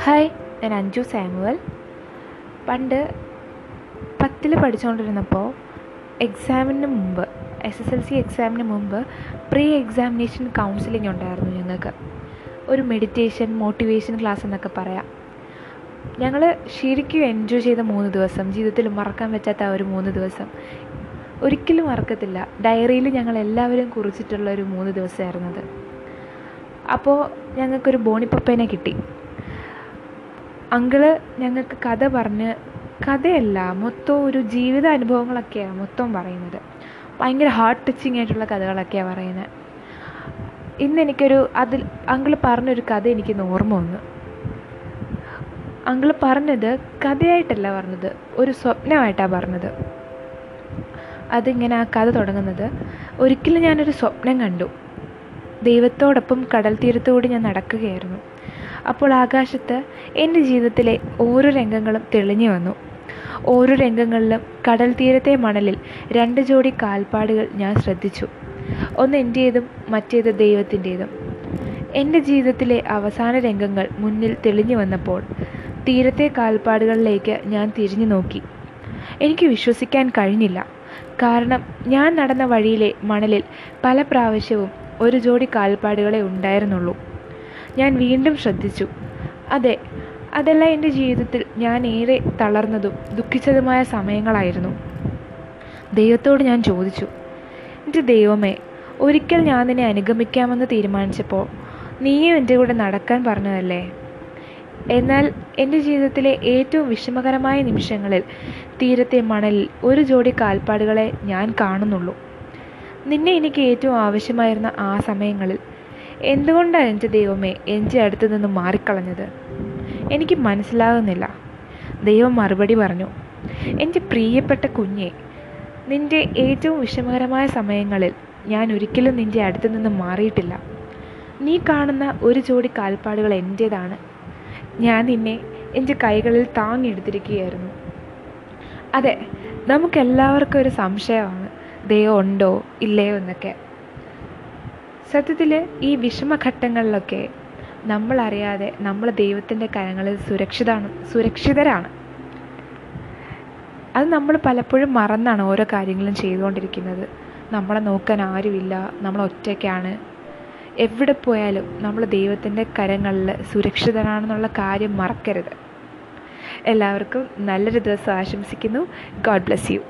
Hi ഞാൻ Anju Samuel. പണ്ട് പത്തിൽ പഠിച്ചുകൊണ്ടിരുന്നപ്പോൾ എക്സാമിന് മുമ്പ് എസ് എസ് എൽ സി എക്സാമിന് മുമ്പ് പ്രീ എക്സാമിനേഷൻ കൗൺസിലിംഗ് ഉണ്ടായിരുന്നു ഞങ്ങൾക്ക്. ഒരു മെഡിറ്റേഷൻ മോട്ടിവേഷൻ ക്ലാസ് എന്നൊക്കെ പറയാം. ഞങ്ങൾ ശരിക്കും എൻജോയ് ചെയ്ത മൂന്ന് ദിവസം ജീവിതത്തിൽ മറക്കാൻ പറ്റാത്ത ആ ഒരു മൂന്ന് ദിവസം. ഒരിക്കലും മറക്കത്തില്ല. ഡയറിയിൽ ഞങ്ങൾ എല്ലാവരും കുറിച്ചിട്ടുള്ള ഒരു മൂന്ന് ദിവസമായിരുന്നു അത് അപ്പോൾ ഞങ്ങൾക്കൊരു ബോണിപ്പപ്പേനെ കിട്ടി. അങ്കിൾ ഞങ്ങൾക്ക് കഥ പറഞ്ഞ് കഥയല്ല മൊത്തം ഒരു ജീവിത അനുഭവങ്ങളൊക്കെയാണ് മൊത്തം പറയുന്നത്. ഭയങ്കര ഹാർട്ട് ടച്ചിങ് ആയിട്ടുള്ള കഥകളൊക്കെയാണ് പറയുന്നത്. ഇന്ന് എനിക്കൊരു അതിൽ അങ്കിൾ പറഞ്ഞൊരു കഥ എനിക്കിന്ന് ഓർമ്മ വന്നു. അങ്കിൾ പറഞ്ഞത് കഥയായിട്ടല്ല പറഞ്ഞത് ഒരു സ്വപ്നമായിട്ടാണ് പറഞ്ഞത്. അതിങ്ങനെ ആ കഥ തുടങ്ങുന്നത്. ഒരിക്കലും ഞാനൊരു സ്വപ്നം കണ്ടു. ദൈവത്തോടൊപ്പം കടൽ തീരത്തുകൂടി ഞാൻ നടക്കുകയായിരുന്നു. അപ്പോൾ ആകാശത്ത് എന്റെ ജീവിതത്തിലെ ഓരോ രംഗങ്ങളും തെളിഞ്ഞു വന്നു. ഓരോ രംഗങ്ങളിലും കടൽ തീരത്തെ മണലിൽ രണ്ട് ജോഡി കാൽപ്പാടുകൾ ഞാൻ ശ്രദ്ധിച്ചു. ഒന്ന് എന്റേതും മറ്റേത് ദൈവത്തിന്റേതും. എന്റെ ജീവിതത്തിലെ അവസാന രംഗങ്ങൾ മുന്നിൽ തെളിഞ്ഞു വന്നപ്പോൾ തീരത്തെ കാൽപ്പാടുകളിലേക്ക് ഞാൻ തിരിഞ്ഞു നോക്കി. എനിക്ക് വിശ്വസിക്കാൻ കഴിഞ്ഞില്ല. കാരണം ഞാൻ നടന്ന വഴിയിലെ മണലിൽ പല പ്രാവശ്യവും ഒരു ജോഡി കാൽപ്പാടുകളെ ഉണ്ടായിരുന്നുള്ളൂ. ഞാൻ വീണ്ടും ശ്രദ്ധിച്ചു. അതെ അതെല്ലാം എന്റെ ജീവിതത്തിൽ ഞാൻ ഏറെ തളർന്നതും ദുഃഖിച്ചതുമായ സമയങ്ങളായിരുന്നു. ദൈവത്തോട് ഞാൻ ചോദിച്ചു എന്റെ ദൈവമേ ഒരിക്കൽ ഞാൻ നിന്നെ അനുഗമിക്കാമെന്ന് തീരുമാനിച്ചപ്പോൾ നീയും എന്റെ കൂടെ നടക്കാൻ പറഞ്ഞതല്ലേ? എന്നാൽ എന്റെ ജീവിതത്തിലെ ഏറ്റവും വിഷമകരമായ നിമിഷങ്ങളിൽ തീരത്തെ മണലിൽ ഒരു ജോഡി കാൽപ്പാടുകളെ ഞാൻ കാണുന്നുള്ളൂ. നിന്നെ എനിക്ക് ഏറ്റവും ആവശ്യമായിരുന്ന ആ സമയങ്ങളിൽ എന്തുകൊണ്ടാണ് എന്റെ ദൈവമേ എന്റെ അടുത്ത് നിന്ന് മാറിക്കളഞ്ഞത്? എനിക്ക് മനസ്സിലാകുന്നില്ല. ദൈവം മറുപടി പറഞ്ഞു എന്റെ പ്രിയപ്പെട്ട കുഞ്ഞെ നിന്റെ ഏറ്റവും വിഷമകരമായ സമയങ്ങളിൽ ഞാൻ ഒരിക്കലും നിന്റെ അടുത്ത് നിന്ന് മാറിയിട്ടില്ല. നീ കാണുന്ന ഒരു ജോഡി കാൽപ്പാടുകൾ എന്റേതാണ് ഞാൻ നിന്നെ എന്റെ കൈകളിൽ താങ്ങിയെടുത്തിരിക്കുകയായിരുന്നു. അതെ നമുക്കെല്ലാവർക്കും ഒരു സംശയമാണ്. ദൈവം ഉണ്ടോ ഇല്ലയോ എന്നൊക്കെ. സത്യത്തിൽ ഈ വിഷമഘട്ടങ്ങളിലൊക്കെ നമ്മളറിയാതെ നമ്മൾ ദൈവത്തിന്റെ കരങ്ങളിൽ സുരക്ഷിതാണ് സുരക്ഷിതരാണ്. അത് നമ്മൾ പലപ്പോഴും മറന്നാണ് ഓരോ കാര്യങ്ങളും ചെയ്തുകൊണ്ടിരിക്കുന്നത്. നമ്മളെ നോക്കാൻ ആരുമില്ല നമ്മൾ ഒറ്റയ്ക്കാണ്. എവിടെ പോയാലും നമ്മൾ ദൈവത്തിന്റെ കരങ്ങളിൽ സുരക്ഷിതനാണെന്നുള്ള കാര്യം മറക്കരുത്. എല്ലാവർക്കും നല്ലൊരു ദിവസം ആശംസിക്കുന്നു. God bless you